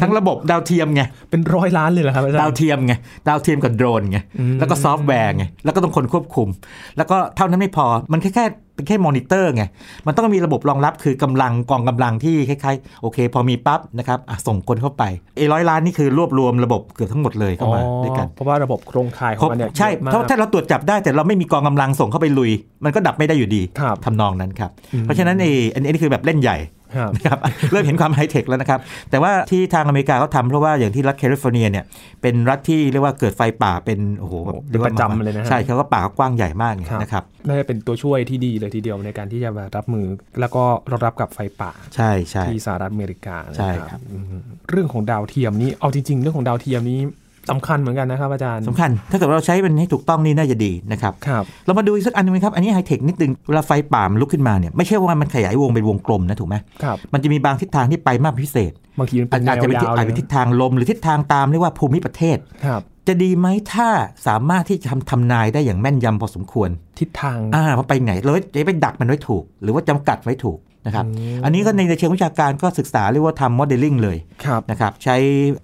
Speaker 2: ทั้งระบบดาวเทียมไง
Speaker 1: เป็นร้อยล้านเลยเหรอครับอาจารย์
Speaker 2: ดาวเทียมไงดาวเทียมกับโดรนไง
Speaker 1: อืม
Speaker 2: แล้วก็ซอฟต์แวร์ไงแล้วก็ต้องคนควบคุม แล้วก็เท่านั้นไม่พอมันแค่แค่เป็นแค่มอนิเตอร์ไง มันต้องมีระบบรองรับคือกำลังกองกำลังที่คล้ายๆ โอเค พอมีปั๊บนะครับอะส่งคนเข้าไปไอ้ร้อยล้านนี่คือรวบรวมระบบเกือบทั้งหมดเลยเข้ามาด้วยกัน
Speaker 1: เพราะว่าระบบโครงข่ายข
Speaker 2: คร
Speaker 1: อบงมันเนี่ย
Speaker 2: ใช่
Speaker 1: ยอะมก
Speaker 2: เพราะถ้าเราตรวจจับได้แต่เราไม่มีกองกำลังส่งเข้าไปลุย มันก็ดับไม่ได้อยู่ดี
Speaker 1: ครับ
Speaker 2: ทำนองนั้นครับ
Speaker 1: อืม
Speaker 2: เพราะฉะนั้นไอ้อันนี้อันนี้คือแบบเล่นใหญ่
Speaker 1: ครับ
Speaker 2: นะครับเริ่มเห็นความไฮเทคแล้วนะครับ แต่ว่าที่ทางอเมริกาเขาทำเพราะว่าอย่างที่รัฐแคลิฟอร์เนียเนี่ยเป็นรัฐที่เรียกว่าเกิดไฟป่าเป็นโอ้โหแบบ
Speaker 1: เป็นประจำเลยนะฮะ
Speaker 2: ใช่เขาก็ป่าก็กว้างใหญ่มากไง
Speaker 1: ครับ
Speaker 2: นะครับ
Speaker 1: น่าจะเป็นตัวช่วยที่ดีเลยทีเดียวในการที่จะมารับมือ แล้วก็รองรับกับไฟป่า
Speaker 2: ใช่ใช่
Speaker 1: ที่สหรัฐอเมริกานะ
Speaker 2: ใช่ครับ
Speaker 1: อืมเรื่องของดาวเทียมนี้เอาจริง ๆ เรื่องของดาวเทียมนี้ สำคัญเหมือนกันนะครับอาจารย์
Speaker 2: สำคัญ ถ้าเกิดเราใช้มันให้ถูกต้องนี่น่าจะดีนะครับ
Speaker 1: ครับ
Speaker 2: เรามาดูอีกสักอันหนึงไหมครับ อันนี้ไฮเทคนิดนึงเวลาไฟป่ามันลุกขึ้นมาเนี่ยไม่ใช่ว่ามันขยายวงเป็นวงกลมนะถูกไหม
Speaker 1: ครับ
Speaker 2: มันจะมีบางทิศทางที่ไปมากเป็นพิเศษ
Speaker 1: บางทีมันเป็
Speaker 2: อานจ
Speaker 1: แน
Speaker 2: อาจ
Speaker 1: ว
Speaker 2: จะเป็นทิศ
Speaker 1: ยาว
Speaker 2: อาจ
Speaker 1: เล
Speaker 2: เป็น
Speaker 1: ย
Speaker 2: ทิศทางลมหรือทิศทางตามเรียกว่าภูมิประเทศ
Speaker 1: ครับ
Speaker 2: จะดีไหมถ้าสามารถที่จะทำทำนายได้อย่างแม่นยำพอสมควร
Speaker 1: ทิศทาง
Speaker 2: อ่าว่าไปไหนเราจะไปดักมันไว้ถูก หรือว่าจำกัดไว้ถูก นะครับ
Speaker 1: อืม
Speaker 2: อันนี้ก็ในเชิงวิชาการก็ศึกษาเรียกว่าทำโมเดลลิ่งเลย
Speaker 1: ครับ
Speaker 2: นะครับ ใช้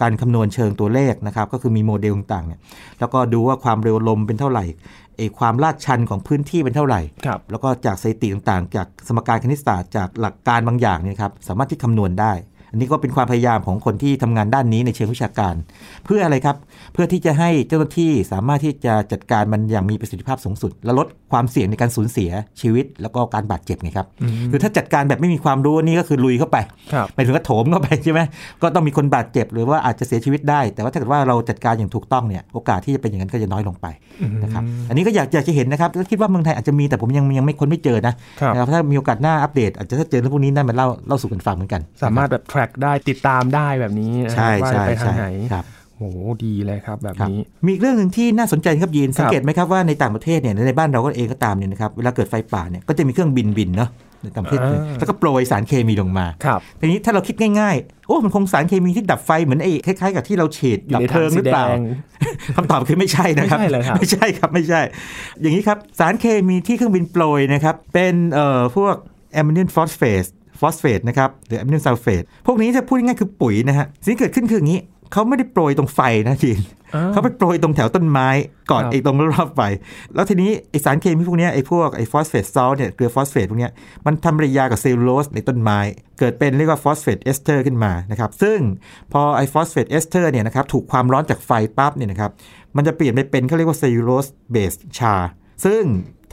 Speaker 2: การคำนวณเชิงตัวเลขนะครับ ก็คือมีโมเดลต่างๆเนี่ย แล้วก็ดูว่าความเร็วลมเป็นเท่าไหร่ไอ้ความลาดชันของพื้นที่เป็นเท่าไหร่
Speaker 1: ครับ
Speaker 2: แล้วก็จากสถิติต่างๆ จากสมการคณิตศาสตร์จากหลักการบางอย่างเนี่ยครับ สามารถที่คำนวณได้ อันนี้ก็เป็นความพยายามของคนที่ทำงานด้านนี้ในเชิงวิชาการ เพื่ออะไรครับ เพื่อที่จะให้เจ้าหน้าที่สามารถที่จะจัดการมันอย่างมีประสิทธิภาพสูงสุด และลดความเสี่ยงในการสูญเสียชีวิต แล้วก็การบาดเจ็บไงครับ
Speaker 1: อืม
Speaker 2: คือถ้าจัดการแบบไม่มีความรู้นี่ก็คือลุยเข้าไป
Speaker 1: ครับ
Speaker 2: ไปถึงก็โถมเข้าไปใช่ไหมก็ต้องมีคนบาดเจ็บหรือว่าอาจจะเสียชีวิตได้ แต่ว่าถ้าเกิดว่าเราจัดการอย่างถูกต้องเนี่ยโอกาสที่จะเป็นอย่างนั้นก็จะน้อยลงไปนะครับอันนี้ก็อยากอยากจะเห็นนะครับก็คิดว่าเมืองไทยอาจจะมีแต่ผมยังยังไม่ค้นไม่เจอนะครับนะครับถ้ามีโอกาสหน้าอัปเดต อาจจะถ้าเจอเรื่องพวกนี้ได้มาเล่าเล่าสู่กันฟังเหมือนกัน
Speaker 1: สามารถแบบ track ได้ติดตามได้แบบนี้นะ
Speaker 2: ใช่
Speaker 1: ว่า
Speaker 2: ใช่
Speaker 1: ไปทาง
Speaker 2: ใช่
Speaker 1: ไหน
Speaker 2: ครับ
Speaker 1: โหดีเลยครับแบบ
Speaker 2: ครับ
Speaker 1: นี้
Speaker 2: มีอีกเรื่องหนึ่งที่น่าสนใจครับยีน
Speaker 1: ครับ
Speaker 2: สังเกตไหมครับว่าในต่างประเทศเนี่ยในบ้านเราก็เองก็ตามเนี่ยนะครับเวลาเกิดไฟป่าเนี่ยก็จะมีเครื่องบินบินเนาะในต่างประเทศ
Speaker 1: อ่า
Speaker 2: แล้วก็โปรยสารเคมีลงมา
Speaker 1: ครับ
Speaker 2: ทีนี้ถ้าเราคิดง่ายๆ โอ้มันคงสารเคมีที่ดับไฟเหมือนไอ้คล้ายๆ กับที่เราฉีด
Speaker 1: อยู่
Speaker 2: ดับ
Speaker 1: ใน
Speaker 2: เพ
Speaker 1: ถั
Speaker 2: ลิ
Speaker 1: ง
Speaker 2: งห
Speaker 1: สี
Speaker 2: รือ
Speaker 1: แด
Speaker 2: เปล่า
Speaker 1: ง
Speaker 2: คำตอบคือไม่ใช่นะครับ
Speaker 1: ไม่ใช่เลยครับ
Speaker 2: ไม่ใช่ครับไม่ใช่ อย่างนี้ครับสารเคมีที่เครื่องบินโปรยนะครับเป็นเอ่อพวกแอมโมเนียมฟอสเฟตฟอสเฟตนะครับหรือแอมโมเนียมซัลเฟตพวกนี้จะพูดง่ายๆคือปุ๋ยนะฮะสิ่งที่เกิดขึ้นคืออย่างนี้ เขาไม่ได้โปรยตรงไฟนะยีน
Speaker 1: อ้าว
Speaker 2: เขาไปโปรยตรงแถวต้นไม้ก่อน
Speaker 1: ครับ
Speaker 2: ไอ้ตรงรอบๆไฟแล้วทีนี้ไอ้สารเคมีพวกเนี้ยไอ้พวกไอ้ phosphate salt เนี่ยเกลือฟอสเฟตพวกเนี้ยมันทำปฏิกิริยากับเซลลูโลสในต้นไม้ เกิดเป็นเรียกว่า phosphate ester ขึ้นมานะครับซึ่งพอไอ้ phosphate ester เนี่ยนะครับถูกความร้อนจากไฟปั๊บเนี่ยนะครับมันจะเปลี่ยนไปเป็นเขาเรียกว่า cellulose-based charซึ่ง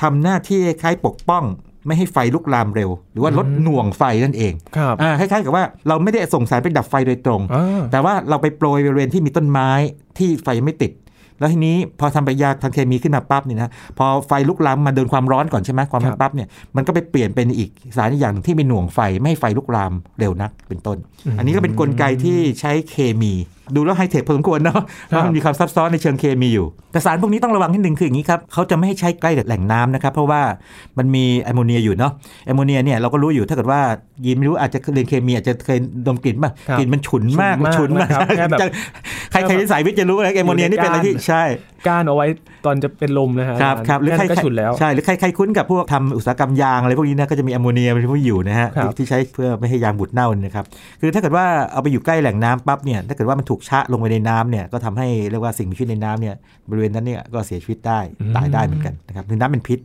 Speaker 2: ทำหน้าที่คล้ายปกป้อง ไม่ให้ไฟลุกลามเร็ว หรือว่าลดหน่วงไฟนั่นเอง
Speaker 1: ครับ
Speaker 2: อ่าคล้ายๆกับว่าเราไม่ได้ส่งสายไปดับไฟโดยตรง
Speaker 1: อ่า
Speaker 2: แต่ว่าเราไปโปรยบริเวณที่มีต้นไม้ที่ไฟยังไม่ติด แล้วทีนี้พอทำปฏิกิริยาทางเคมีขึ้นมาปั๊บเนี่ยนะพอไฟลุกลามมาโดนความร้อนก่อนใช่ไหมความร้อ
Speaker 1: ครั
Speaker 2: น
Speaker 1: บ
Speaker 2: ปั๊บเนี่ยมันก็ไปเปลี่ยนเป็นอีกสารอีกอย่างหนึ่งที่มีหน่วงไฟไม่ให้ไฟลุกลามเร็วนักเป็นต้น อันนี้ก็เป็นกลไกที่ใช้เคมี ดูแล้วไฮเทคพอสมควรเนาะเพราะมันมีความซับซ้อนในเชิงเคมีอยู่ แต่สารพวกนี้ต้องระวังนิดนึงคืออย่างนี้ครับเขาจะไม่ให้ใช้ใกล้กับแหล่งน้ำนะครับ เพราะว่ามันมีแอมโมเนียอยู่เนาะแอมโมเนียเนี่ยเราก็รู้อยู่ถ้าเกิดว่ายีนไม่รู้อาจจะเรียนเคมีอาจจะเคยดมกลิ่นป่ะ
Speaker 1: ครับ
Speaker 2: กลิ่นมันฉุนมาก
Speaker 1: ฉุนมาก
Speaker 2: ฉุนมาก
Speaker 1: นะครับแค่แบบ
Speaker 2: จะ ใครใครที่สายวิทย์จะรู้นะแอมโมเนียนี่เป็นอะไรที่ใช่
Speaker 1: ก้านเอาไว้ตอนจะเป็นลมนะฮะ
Speaker 2: ครับครับหรือ
Speaker 1: แค่
Speaker 2: ใคร
Speaker 1: นั้นก็ฉุนแล้ว
Speaker 2: ใช่หรือใครใครคุ้นกับพวกทำอุตสาหกรรมยางอะไรพวกนี้นะก็จะมีแอมโมเนียเป็นพวกอยู่นะฮะ
Speaker 1: ครับ
Speaker 2: ที่ที่ใช้เพื่อไม่ให้ยางบูดเน่าเนี่ยนะครับคือถ้าเกิดว่าเอาไปอยู่ใกล้แหล่งน้ำปั๊บเนี่ยถ้าเกิดว่ามันถูกชะลงไปในน้ำเนี่ยก็ทำให้เรียกว่าสิ่งมีชีวิตในน้ำเนี่ยบริเวณนั้นเนี่ยก็เสียชีวิตได้ตายได้เหมือนกันนะครับคือน้ำเป็นพิษ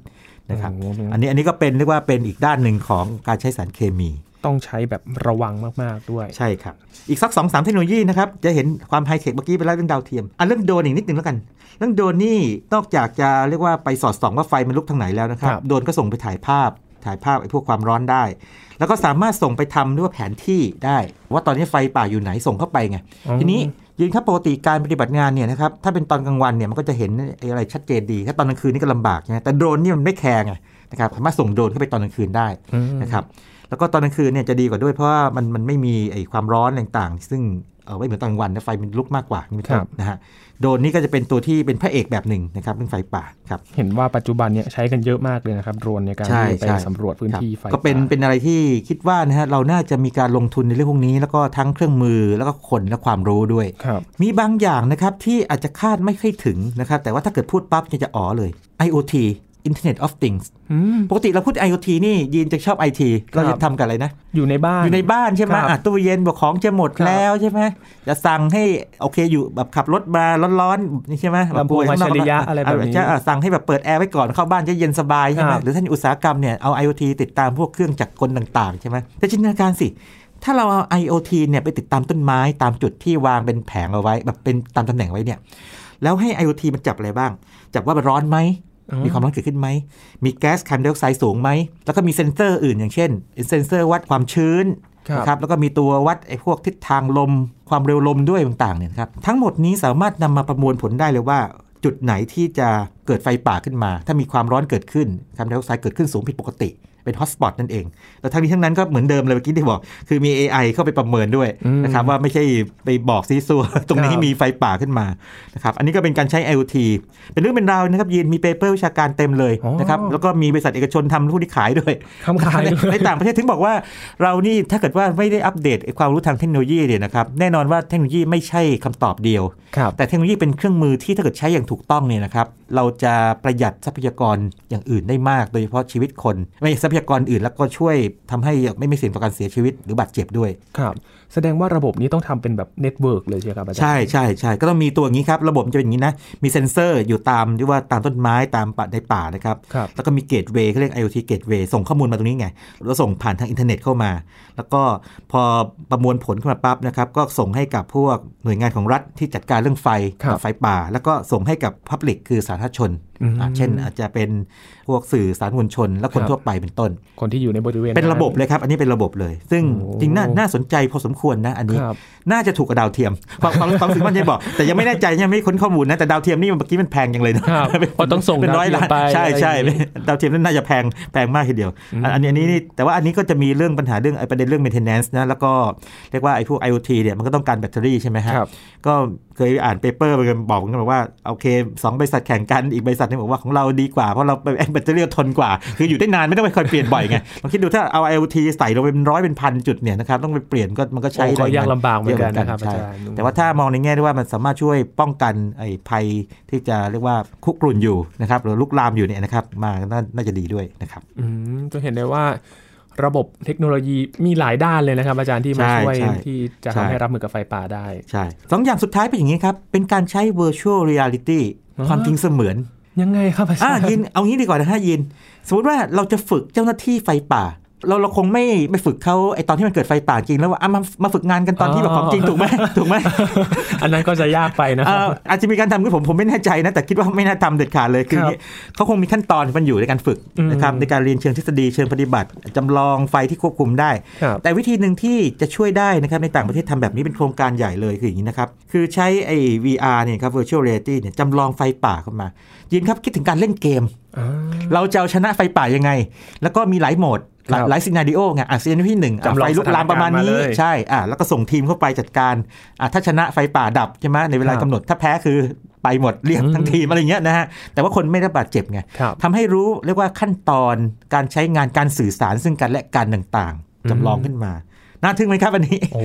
Speaker 2: นะครับ
Speaker 1: โอ้โห
Speaker 2: อันนี้อันนี้ก็เป็นเรียกว่าเป็นอีกด้านหนึ่งของการใช้สารเคมี
Speaker 1: ต้องใช้แบบระวังมากๆด้วย
Speaker 2: ใช่ครับ อีกสักสองสามเทคโนโลยีนะครับ จะเห็นความไฮเทคเมื่อกี้ไปแล้วเรื่องดาวเทียมอะเรื่องโดรนอีกนิดนึงแล้วกัน เรื่องโดรนนี่นอกจากจะเรียกว่าไปสอดส่องว่าไฟมันลุกทางไหนแล้วนะครับ
Speaker 1: ครับ
Speaker 2: โดรนก็ส่งไปถ่ายภาพถ่ายภาพไอ้พวกความร้อนได้ แล้วก็สามารถส่งไปทำเรียกว่าแผนที่ได้ ว่าตอนนี้ไฟป่าอยู่ไหนส่งเข้าไปไง
Speaker 1: อ๋อ
Speaker 2: ทีนี้ยืนถ้าปกติการปฏิบัติงานเนี่ยนะครับ ถ้าเป็นตอนกลางวันเนี่ยมันก็จะเห็นไอ้อะไรชัดเจนดี ถ้าตอนกลางคืนนี่ก็ลำบากใช่ไหมแต่โดรนนี่มันไม่แคร์ไงนะครับ สามารถส่งโดรนเข้าไปตอนกลางคืนได้
Speaker 1: อืม
Speaker 2: นะครับ แล้วก็ตอนกลางคืนเนี่ยจะดีกว่าด้วยเพราะว่ามันมันไม่มีไอ้ความร้อนต่างๆ ซึ่งเออไม่เหมือนตอนกลางวันนะไฟมันลุกมากกว่านี่เป็นต้นนะฮะโดรนนี่ก็จะเป็นตัวที่เป็นพระเอกแบบหนึ่งนะครับเรื่องไฟป่าครับ
Speaker 1: เห็นว่าปัจจุบันเนี่ยใช้กันเยอะมากเลยนะครับโดรนในการ
Speaker 2: ใช่
Speaker 1: ที่ไป
Speaker 2: ใช่
Speaker 1: สำรวจพื้นที่ไฟ
Speaker 2: ก็เป็น
Speaker 1: ป่า
Speaker 2: เป็นอะไรที่คิดว่านะฮะเราน่าจะมีการลงทุนในเรื่องพวกนี้ แล้วก็ทั้งเครื่องมือแล้วก็คนและความรู้ด้วย
Speaker 1: ครับ
Speaker 2: มีบางอย่างนะครับที่อาจจะคาดไม่ค่อยถึงนะครับแต่ว่าถ้าเกิดพูดปั๊บเนี่ยจะอ๋อเลย IoT Internet of Things
Speaker 1: อืม
Speaker 2: ปกติเราพูด IoT นี่ยีนจะชอบ IT เราจะทำกันอะไรนะ
Speaker 1: อยู่ในบ้าน
Speaker 2: อยู่ในบ้านใช่ไหม
Speaker 1: ครับ
Speaker 2: อะตู้เย็นบอกของจะหมด
Speaker 1: ครับ
Speaker 2: แล้วใช่ไหมจะสั่งให้โอเคอยู่แบบขับรถมาร้อนๆนี่ใช่ไหม
Speaker 1: ลำโพงอัจฉริยะอะไรแบบนี้
Speaker 2: จะอะสั่งให้แบบเปิดแอร์ไว้ก่อนเข้าบ้านจะเย็นสบายใช่ไหม
Speaker 1: ครับ
Speaker 2: หรือด้านอุตสาหกรรมเนี่ยเอา IoT ติดตามพวกเครื่องจักรกลต่างๆใช่ไหมแต่จินตนาการสิถ้าเราเอา IoT เนี่ยไปติดตามต้นไม้ตามจุดที่วางเป็นแผงเอาไว้ แบบเป็นตามตำแหน่งไว้เนี่ยแล้วให้ IoT มันจับอะไรบ้าง จับว่ามันร้อนไหม
Speaker 1: อ๋อ
Speaker 2: มีความร้อนเกิดขึ้นไหม มีแก๊สคาร์บอนไดออกไซด์สูงไหม แล้วก็มีเซ็นเซอร์อื่นอย่างเช่นเซ็นเซอร์วัดความชื้น
Speaker 1: ครับ
Speaker 2: นะครับ แล้วก็มีตัววัดไอ้พวกทิศทางลม ความเร็วลมด้วยต่างๆเนี่ยนะครับ ทั้งหมดนี้สามารถนำมาประมวลผลได้เลยว่า จุดไหนที่จะเกิดไฟป่าขึ้นมา ถ้ามีความร้อนเกิดขึ้นคาร์บอนไดออกไซด์เกิดขึ้นสูงผิดปกติ เป็น hotspot นั่นเองแล้วทั้งนี้ทั้งนั้นก็เหมือนเดิมเลยเมื่อกี้ที่บอก คือมี AI เข้าไปประเมินด้วย
Speaker 1: อืม
Speaker 2: นะครับว่าไม่ใช่ไปบอกซี้ซั้วตรงนี้
Speaker 1: ครับ
Speaker 2: มีไฟป่าขึ้นมานะครับอันนี้ก็เป็นการใช้ IoT เป็นเรื่องเป็นราวนะครับยีนมี paper วิชาการเต็มเลย
Speaker 1: อ๋อ
Speaker 2: นะครับแล้วก็มีบริษัทเอกชนทำผู้ที่ขายด้วย
Speaker 1: คำขายด้วย
Speaker 2: ในต่างประเทศถึงบอกว่า เรานี่ถ้าเกิดว่าไม่ได้อัปเดตไอ้ความรู้ทางเทคโนโลยีเนี่ยนะครับแน่นอนว่าเทคโนโลยีไม่ใช่คำตอบเดียว
Speaker 1: ครับ
Speaker 2: แต่เทคโนโลยีเป็นเครื่องมือที่ถ้าเกิดใช้อย่างถูกต้องเนี่ยนะครับเราจะประหยัดทรัพยากรอย่างอื่นได้มาก โดยเฉพาะชีวิตคนไม่ใช่ทรัพยากรอื่น แล้วก็ช่วยทำให้ไม่ไม่เสี่ยงต่อการเสียชีวิตหรือบาดเจ็บด้วย
Speaker 1: ครับ แสดงว่าระบบนี้ต้องทำเป็นแบบ network เลยใช่ไหมครับอาจารย์
Speaker 2: ใช่ใช่ใช่ก็ต้องมีตัวอย่างนี้ครับ ระบบจะเป็นอย่างนี้นะ มีเซ็นเซอร์อยู่ตามที่ว่าตามต้นไม้ตามป่าในป่านะครับ
Speaker 1: ครับ
Speaker 2: แล้วก็มี gateway เขาเรียก IoT เกตเวย์ส่งข้อมูลมาตรงนี้ไง แล้วส่งผ่านทางอินเทอร์เน็ตเข้ามา แล้วก็พอประมวลผลขึ้นมาปั๊บนะครับ ก็ส่งให้กับพวกหน่วยงานของรัฐที่จัดการเรื่องไฟ
Speaker 1: ครับ
Speaker 2: กับไฟป่า แล้วก็ส่งให้กับ Public คือสาธารณชน
Speaker 1: อืม
Speaker 2: อะเช่นอาจจะเป็นพวกสื่อสารมวลชน และคน
Speaker 1: ครับ
Speaker 2: ทั่วไปเป็นต้น
Speaker 1: คนที่อยู่ในบริเวณ
Speaker 2: เป็นระบบเลยครับ อันนี้เป็นระบบเลย ซึ่ง
Speaker 1: โอ้
Speaker 2: จริงน่าน่าสนใจพอสมควรนะอันนี้
Speaker 1: ครับ
Speaker 2: น่าจะถูกกว่าดาวเทียมความความความรู้สึกมันจะบอก แต่ยังไม่แน่ใจยังไม่ค้นข้อมูลนะแต่ดาวเทียมนี่เมื่อกี้มันแพงยังเลยนะครับเป็น
Speaker 1: เพราะต้องส่ง
Speaker 2: เป็นร้อยล้าน
Speaker 1: ดาวเทียมไป
Speaker 2: ใช่ใช่
Speaker 1: อะไรอย่างนี้
Speaker 2: ดาวเทียมนั่นน่าจะแพงแพงมากทีเดียว
Speaker 1: อืม
Speaker 2: อันอันนี้อันนี้นี่แต่ว่าอันนี้ก็จะมีเรื่องปัญหาเรื่องไอ้ประเด็นเรื่อง maintenance นะแล้วก็เรียกว่าไอ้พวก IoT เนี่ยมันก็ต้องการแบตเตอรี่ใช่ไหมฮะ
Speaker 1: ครับ
Speaker 2: ก็เคยอ่าน paper มันบอกกันบอกว่าโอเคสองบริษัทแข่งกันอีกบริษัทหนึงบอกว่าของเราดีกว่า เพราะเราแบตเตอรี่ทนกว่า คืออยู่ได้นานไม่ต้องไปคอยเปลี่ยนบ่อยไงลองคิดดูถ้าเอา IoT ใส่ลงไปเป็นร้อยเป็นพันจุดเนี่ยนะครับต้องไปเปลี่ยนก็มันก็ใช้
Speaker 1: โอ้ก็
Speaker 2: ได้
Speaker 1: ยังลำบากเหมือนกัน
Speaker 2: ย
Speaker 1: นะครับ
Speaker 2: ใช่
Speaker 1: อาจารย์
Speaker 2: แต่ว่าถ้ามองในแง่ที่ว่ามันสามารถช่วยป้องกันไอ้ภัยที่จะเรียกว่าคุกรุ่นอยู่นะครับหรือลุกลามอยู่เนี่ยนะครับมานาน่าจะดีด้วยนะครับ
Speaker 1: อืมจะเห็นได้ว่าระบบเทคโนโลยีมีหลายด้านเลยนะครับอาจารย์ที่มา
Speaker 2: ใช่
Speaker 1: ช่วย
Speaker 2: ใช่
Speaker 1: ที่จะ
Speaker 2: ใช่
Speaker 1: ทำให้รับมือกับไฟป่าได้
Speaker 2: ใช่สองอย่างสุดท้ายเป็นอย่างนี้ครับ เป็นการใช้ virtual reality
Speaker 1: อ๋อ
Speaker 2: ความจริงเสมือน
Speaker 1: ยังไงครับอาจา
Speaker 2: อ่าร
Speaker 1: ย์
Speaker 2: ยินเอางี้ดีกว่านะฮะยิน สมมติว่าเราจะฝึกเจ้าหน้าที่ไฟป่า เราเราคงไม่ไม่ฝึกเขาไอตอนที่มันเกิดไฟป่าจริงแล้วว่าอะมามาฝึกงานกันตอนที่แบบของจริงถูกไหมถูกไหม
Speaker 1: อันนั้นก็จะยากไปนะค
Speaker 2: เอ่
Speaker 1: รับ
Speaker 2: ออาจจะมีการทำคือผมผมไม่แน่ใจนะแต่คิดว่าไม่น่าทำเด็ดขาดเลยคืออย่างนี้เขาคงมีขั้นตอนที่มันอยู่ในการฝึก
Speaker 1: อืม
Speaker 2: นะครับในการเรียนเชิงทฤษฎีเชิงปฏิบัติจำลองไฟที่ควบคุมได้
Speaker 1: ครับ
Speaker 2: แต่วิธีหนึ่งที่จะช่วยได้นะครับในต่างประเทศทำแบบนี้เป็นโครงการใหญ่เลยคืออย่างนี้นะครับคือใช้ไอ้ VR เนี่ยครับ virtual reality เนี่ยจำลองไฟป่าเข้ามา ยินครับคิดถึงการเล่นเกม
Speaker 1: อ่า
Speaker 2: เราจะเอาชนะไฟป่ายังไง แล้วก็มีหลายโหมด หลาย
Speaker 1: ครับ
Speaker 2: หลายซีนาริโอไงอะซีนาริโอที่หนึ่งอะ
Speaker 1: จำลอง
Speaker 2: ไฟลุกลามประมาณนี้
Speaker 1: สถานการณ์มาเลย
Speaker 2: ใช่อะแล้วก็ส่งทีมเข้าไปจัดการอะถ้าชนะไฟป่าดับใช่ไหมในเวลา
Speaker 1: ครับ
Speaker 2: กำหนดถ้าแพ้คือไปหมดเรียกทั้งทีมอะไรอย่างเงี้ยนะฮะแต่ว่าคนไม่ได้บาดเจ็บไง
Speaker 1: ครับ
Speaker 2: ทำให้รู้เรียกว่าขั้นตอนการใช้งานการสื่อสารซึ่งกันและกันต่างๆจำลองขึ้นมา น่าทึ่งไหมครับอันนี้
Speaker 1: โอ้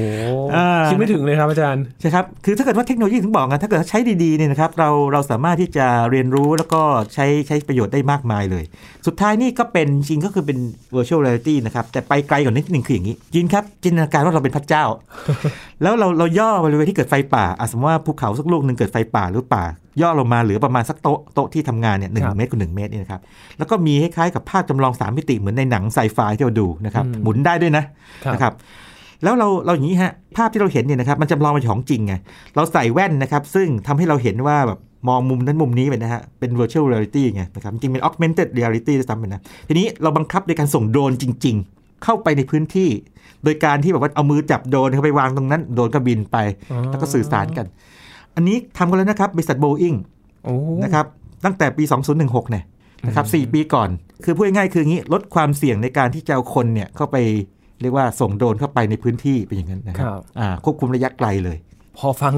Speaker 2: อ่า
Speaker 1: คิดไม่ถึงเลยครับอาจารย์
Speaker 2: ใช่ครับคือถ้าเกิดว่าเทคโนโลยีถึงบอกกันถ้าเกิดใช้ดีๆเนี่ยนะครับเราเราสามารถที่จะเรียนรู้แล้วก็ใช้ใช้ประโยชน์ได้มากมายเลย สุดท้ายนี่ก็เป็นจริงก็คือเป็น virtual reality นะครับแต่ไปไกลกว่านิดนึงคืออย่างนี้ยินครับจินตนาการว่าเราเป็นพระเจ้า แล้วเราเราย่อบริเวณที่เกิดไฟป่าอะสมมติว่าภูเขาสักลูกหนึ่งเกิดไฟป่าหรือป่า ย่อลงมาเหลือประมาณสักโต๊ะโต๊ะที่ทำงานเนี่ยหนึ่ง
Speaker 1: ครับ
Speaker 2: เมตรคูณหนึ่งเมตรนี่นะครับแล้วก็มีคล้ายๆกับภาพจำลองสามมิติเหมือนในหนังไซไฟที่เราดูนะครับ
Speaker 1: อืม
Speaker 2: หมุนได้ด้วยนะ
Speaker 1: ครับ
Speaker 2: นะครับ แล้วเราเราอย่างนี้ฮะภาพที่เราเห็นเนี่ยนะครับมันจำลองเป็นของจริงไงเราใส่แว่นนะครับ ซึ่งทำให้เราเห็นว่าแบบมองมุมนั้นมุมนี้ไปนะฮะ เป็น virtual reality ไงนะครับ จริงๆเป็น augmented reality ด้วยซ้ำไปนะ ทีนี้เราบังคับโดยการส่งโดรนจริง ๆ เข้าไปในพื้นที่ โดยการที่แบบว่าเอามือจับโดรนเข้าไปวางตรงนั้น โดรนก็บินไป
Speaker 1: อ๋อ
Speaker 2: แล้วก็สื่อสารกัน อันนี้ทำกันแล้วนะครับบริษัท Boeing
Speaker 1: โอ้
Speaker 2: นะครับ ตั้งแต่ปี 2016 เนี่ยนะครับสี่ปีก่อน คือพูดง่ายๆคืออย่างนี้ลดความเสี่ยงในการที่จะเอาคนเนี่ยเข้าไป เรียกว่าส่งโดรนเข้าไปในพื้นที่เป็นอย่างนั้นนะค
Speaker 1: ค
Speaker 2: รั
Speaker 1: รั
Speaker 2: บบอ่าควบคุมระยะไกลเลย
Speaker 1: พอฟัง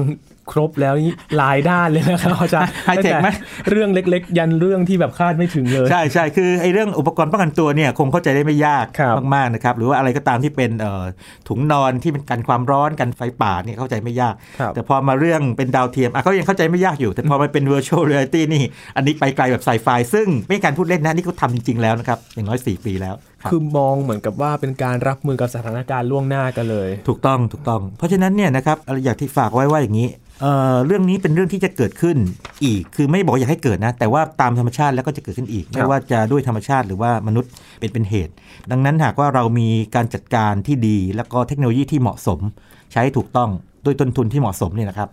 Speaker 1: ครบแล้วนี่หลายด้านเลยนะครับอาจารย์
Speaker 2: ไฮเทคไหม
Speaker 1: ตั้งแต่เรื่องเล็ก ๆ ยันเรื่องที่แบบคาดไม่ถึงเลย
Speaker 2: ใช่ใช่คือไอ้เรื่องอุปกรณ์ป้องกันตัวเนี่ยคงเข้าใจได้ไม่ยาก
Speaker 1: ครับ
Speaker 2: มากๆนะครับหรือว่าอะไรก็ตามที่เป็นเอ่อถุงนอนที่เป็นกันความร้อนกันไฟป่าเนี่ยเข้าใจไม่ยาก
Speaker 1: ครับ
Speaker 2: แต่พอมาเรื่องเป็นดาวเทียมอะก็ยังเข้าใจไม่ยากอยู่ แต่พอมาเป็น virtual reality นี่ อันนี้ไปไกลแบบไซไฟซึ่งไม่ใช่การพูดเล่นนะนี่เขาทำจริงๆแล้วนะครับอย่างน้อย 4 ปีแล้ว ครับ
Speaker 1: คือมองเหมือนกับว่าเป็นการรับมือกับสถานการณ์ล่วงหน้ากันเลย
Speaker 2: ถูกต้องถูกต้อง เพราะฉะนั้นเนี่ยนะครับอยากที่ฝากไว้ว่าอย่างนี้เอ่อเรื่องนี้เป็นเรื่องที่จะเกิดขึ้นอีก คือไม่บอกอยากให้เกิดนะ แต่ว่าตามธรรมชาติแล้วก็จะเกิดขึ้นอีก ไม่ว่าจะด้วยธรรมชาติหรือว่ามนุษย์เป็นเป็นเหตุ ดังนั้นหากว่าเรามีการจัดการที่ดี แล้วก็เทคโนโลยีที่เหมาะสม ใช้ถูกต้องด้วยต้นทุนที่เหมาะสมเนี่ยนะครับ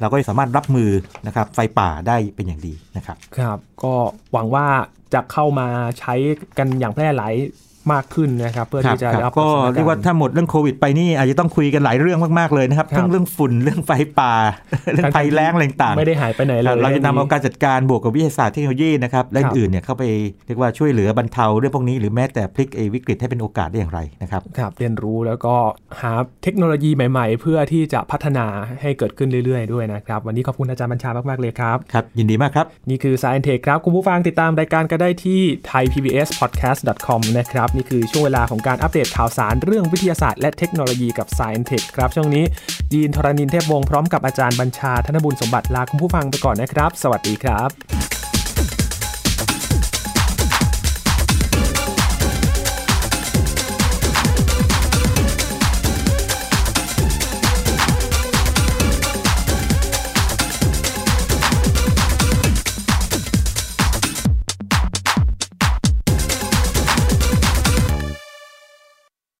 Speaker 2: เราก็จะสามารถรับมือนะครับไฟป่าได้เป็นอย่างดีนะครับ
Speaker 1: ครับ ก็หวังว่าจะเข้ามาใช้กันอย่างแพร่หลาย มากขึ้นนะครับเพื่อที่จะ
Speaker 2: ครับ
Speaker 1: รับ
Speaker 2: ก็
Speaker 1: สถน
Speaker 2: เรียกว่าถ้าหมดเรื่องโควิดไปนี่อาจจะต้องคุยกันหลายเรื่องมากๆเลยนะครับ
Speaker 1: ครับ
Speaker 2: ทั้งเรื่องฝุ่นเรื่องไฟป่าเรื่องภัยแล้งอะไรต่างๆ
Speaker 1: ไม่ได้หายไปไหนเล
Speaker 2: ครับ
Speaker 1: ย
Speaker 2: เราจะนำเอาการจัดการบวกกับวิทยาศาสตร์เทคโนโลยีนะครับและ
Speaker 1: ครับ
Speaker 2: อื่นๆเนี่ยเข้าไปเรียกว่าช่วยเหลือบรรเทาเรื่องพวกนี้หรือแม้แต่พลิกไอ้วิกฤตให้เป็นโอกาสได้อย่างไรนะครับ
Speaker 1: ครับเรียนรู้แล้วก็หาเทคโนโลยีใหม่ ๆ เพื่อที่จะพัฒนาให้เกิดขึ้นเรื่อย ๆ ด้วยนะครับวันนี้ขอบคุณอาจารย์บัญชามากๆเลยครับ
Speaker 2: ครับยินดีมากครับ
Speaker 1: นี่คือ Science Tech ครับคุณผู้ฟังติดตามรายการก็ได้ที่ thaipbspodcast.com นะครับนี่คือช่วงเวลาของการอัปเดตข่าวสารเรื่องวิทยาศาสตร์และเทคโนโลยีกับ Science Tech ครับ ช่วงนี้ยีนทรณินเทพวงศ์พร้อมกับอาจารย์บัญชาธนบุญสมบัติลาคุณผู้ฟังไปก่อนนะครับ สวัสดีครับ